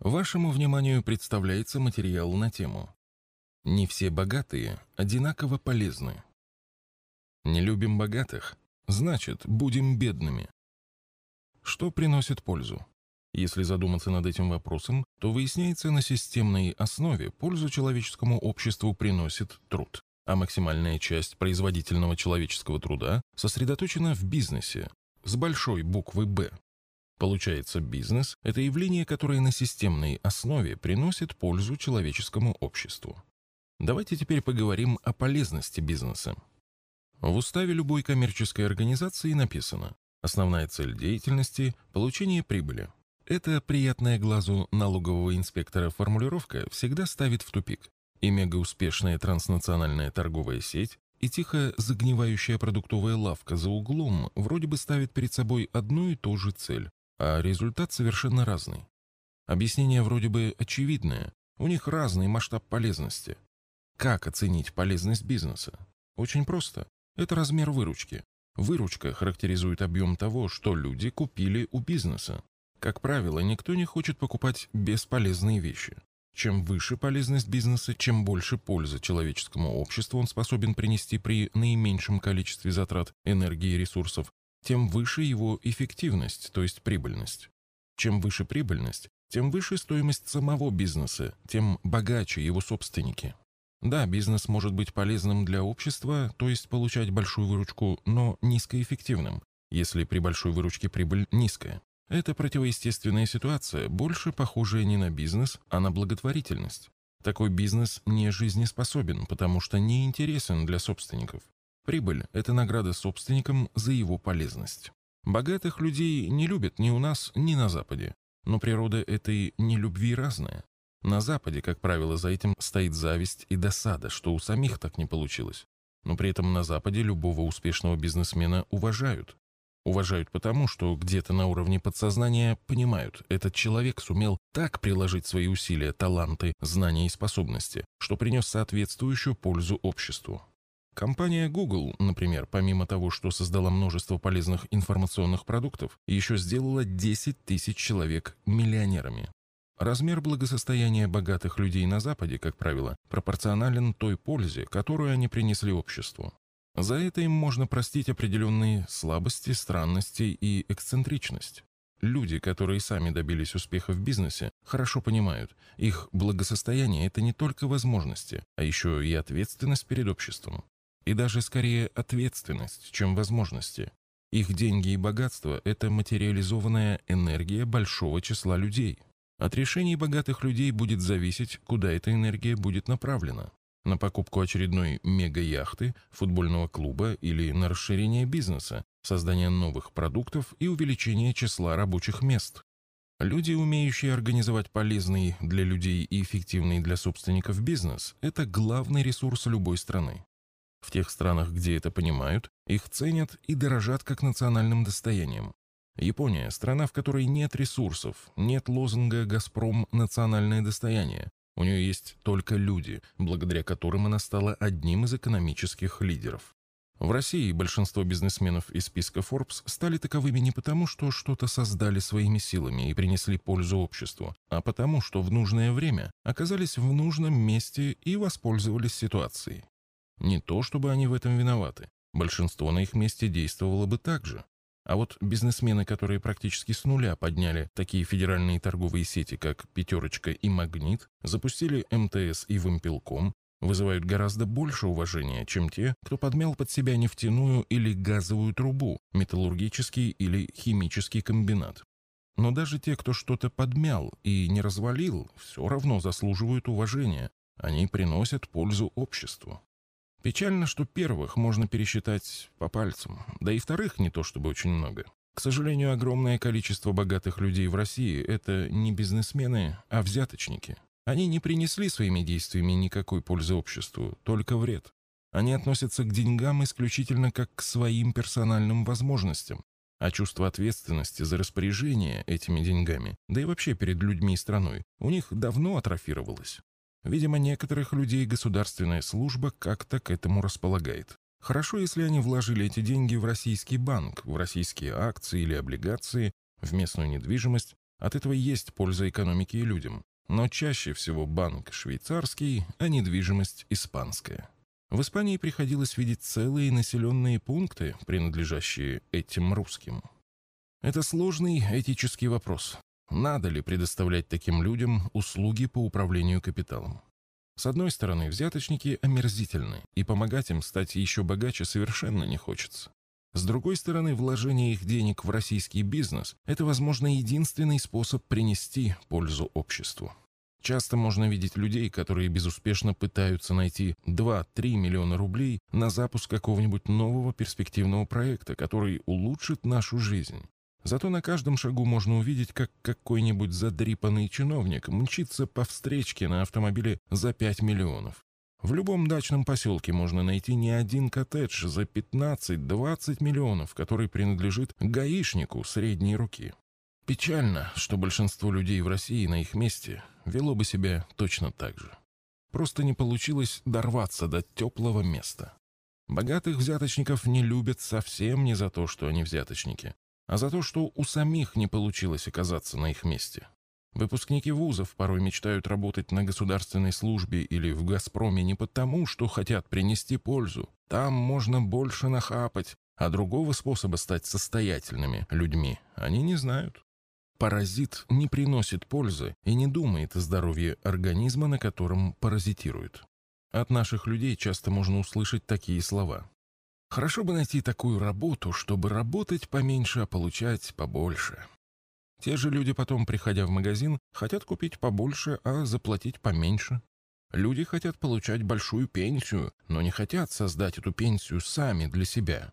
Вашему вниманию представляется материал на тему «Не все богатые одинаково полезны». Не любим богатых, значит, будем бедными. Что приносит пользу? Если задуматься над этим вопросом, то выясняется, на системной основе пользу человеческому обществу приносит труд, а максимальная часть производительного человеческого труда сосредоточена в бизнесе с большой буквы «Б». Получается, бизнес – это явление, которое на системной основе приносит пользу человеческому обществу. Давайте теперь поговорим о полезности бизнеса. В уставе любой коммерческой организации написано «Основная цель деятельности – получение прибыли». Эта приятная глазу налогового инспектора формулировка всегда ставит в тупик. И мегауспешная транснациональная торговая сеть, и тихо загнивающая продуктовая лавка за углом вроде бы ставит перед собой одну и ту же цель а результат совершенно разный. Объяснение вроде бы очевидное, у них разный масштаб полезности. Как оценить полезность бизнеса? Очень просто. Это размер выручки. Выручка характеризует объем того, что люди купили у бизнеса. Как правило, никто не хочет покупать бесполезные вещи. Чем выше полезность бизнеса, чем больше пользы человеческому обществу он способен принести при наименьшем количестве затрат энергии и ресурсов, тем выше его эффективность, то есть прибыльность. Чем выше прибыльность, тем выше стоимость самого бизнеса, тем богаче его собственники. Да, бизнес может быть полезным для общества, то есть получать большую выручку, но низкоэффективным, если при большой выручке прибыль низкая. Это противоестественная ситуация, больше похожая не на бизнес, а на благотворительность. Такой бизнес не жизнеспособен, потому что не интересен для собственников. Прибыль – это награда собственникам за его полезность. Богатых людей не любят ни у нас, ни на Западе. Но природа этой нелюбви разная. На Западе, как правило, за этим стоит зависть и досада, что у самих так не получилось. Но при этом на Западе любого успешного бизнесмена уважают. Уважают потому, что где-то на уровне подсознания понимают, этот человек сумел так приложить свои усилия, таланты, знания и способности, что принес соответствующую пользу обществу. Компания Google, например, помимо того, что создала множество полезных информационных продуктов, еще сделала 10 тысяч человек миллионерами. Размер благосостояния богатых людей на Западе, как правило, пропорционален той пользе, которую они принесли обществу. За это им можно простить определенные слабости, странности и эксцентричность. Люди, которые сами добились успеха в бизнесе, хорошо понимают, их благосостояние – это не только возможности, а еще и ответственность перед обществом и даже скорее ответственность, чем возможности. Их деньги и богатство – это материализованная энергия большого числа людей. От решений богатых людей будет зависеть, куда эта энергия будет направлена. На покупку очередной мега-яхты, футбольного клуба или на расширение бизнеса, создание новых продуктов и увеличение числа рабочих мест. Люди, умеющие организовать полезный для людей и эффективный для собственников бизнес, это главный ресурс любой страны. В тех странах, где это понимают, их ценят и дорожат как национальным достоянием. Япония – страна, в которой нет ресурсов, нет лозунга «Газпром – национальное достояние». У нее есть только люди, благодаря которым она стала одним из экономических лидеров. В России большинство бизнесменов из списка Forbes стали таковыми не потому, что что-то создали своими силами и принесли пользу обществу, а потому, что в нужное время оказались в нужном месте и воспользовались ситуацией. Не то, чтобы они в этом виноваты. Большинство на их месте действовало бы так же. А вот бизнесмены, которые практически с нуля подняли такие федеральные торговые сети, как «Пятерочка» и «Магнит», запустили МТС и «Вымпелком», вызывают гораздо больше уважения, чем те, кто подмял под себя нефтяную или газовую трубу, металлургический или химический комбинат. Но даже те, кто что-то подмял и не развалил, все равно заслуживают уважения. Они приносят пользу обществу. Печально, что первых можно пересчитать по пальцам, да и вторых не то чтобы очень много. К сожалению, огромное количество богатых людей в России – это не бизнесмены, а взяточники. Они не принесли своими действиями никакой пользы обществу, только вред. Они относятся к деньгам исключительно как к своим персональным возможностям, а чувство ответственности за распоряжение этими деньгами, да и вообще перед людьми и страной, у них давно атрофировалось. Видимо, некоторых людей государственная служба как-то к этому располагает. Хорошо, если они вложили эти деньги в российский банк, в российские акции или облигации, в местную недвижимость, От этого есть польза экономике и людям. Но чаще всего банк швейцарский, а недвижимость испанская. В Испании приходилось видеть целые населенные пункты, принадлежащие этим русским. Это сложный этический вопрос. Надо ли предоставлять таким людям услуги по управлению капиталом? С одной стороны, взяточники омерзительны, и помогать им стать еще богаче совершенно не хочется. С другой стороны, вложение их денег в российский бизнес – это, возможно, единственный способ принести пользу обществу. Часто можно видеть людей, которые безуспешно пытаются найти 2-3 миллиона рублей на запуск какого-нибудь нового перспективного проекта, который улучшит нашу жизнь. Зато на каждом шагу можно увидеть, как какой-нибудь задрипанный чиновник мчится по встречке на автомобиле за 5 миллионов. В любом дачном поселке можно найти не один коттедж за 15-20 миллионов, который принадлежит гаишнику средней руки. Печально, что большинство людей в России на их месте вело бы себя точно так же. Просто не получилось дорваться до теплого места. Богатых взяточников не любят совсем не за то, что они взяточники, а за то, что у самих не получилось оказаться на их месте. Выпускники вузов порой мечтают работать на государственной службе или в «Газпроме» не потому, что хотят принести пользу. Там можно больше нахапать, а другого способа стать состоятельными людьми они не знают. Паразит не приносит пользы и не думает о здоровье организма, на котором паразитирует. От наших людей часто можно услышать такие слова. Хорошо бы найти такую работу, чтобы работать поменьше, а получать побольше. Те же люди потом, приходя в магазин, хотят купить побольше, а заплатить поменьше. Люди хотят получать большую пенсию, но не хотят создать эту пенсию сами для себя.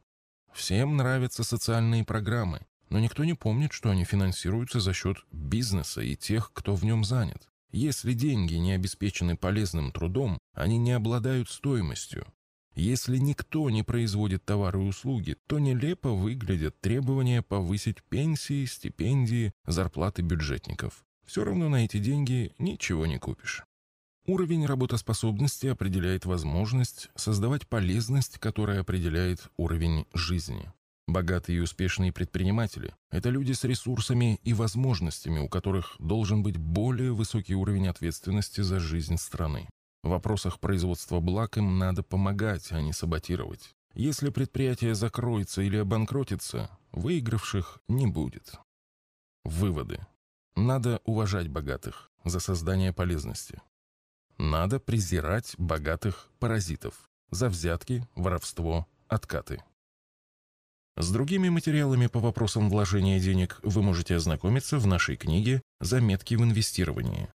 Всем нравятся социальные программы, но никто не помнит, что они финансируются за счет бизнеса и тех, кто в нем занят. Если деньги не обеспечены полезным трудом, они не обладают стоимостью. Если никто не производит товары и услуги, то нелепо выглядят требования повысить пенсии, стипендии, зарплаты бюджетников. Все равно на эти деньги ничего не купишь. Уровень работоспособности определяет возможность создавать полезность, которая определяет уровень жизни. Богатые и успешные предприниматели – это люди с ресурсами и возможностями, у которых должен быть более высокий уровень ответственности за жизнь страны. В вопросах производства благ им надо помогать, а не саботировать. Если предприятие закроется или обанкротится, выигравших не будет. Выводы. Надо уважать богатых за создание полезности. Надо презирать богатых паразитов за взятки, воровство, откаты. С другими материалами по вопросам вложения денег вы можете ознакомиться в нашей книге «Заметки в инвестировании».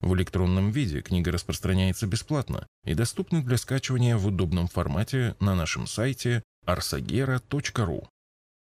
В электронном виде книга распространяется бесплатно и доступна для скачивания в удобном формате на нашем сайте arsagera.ru.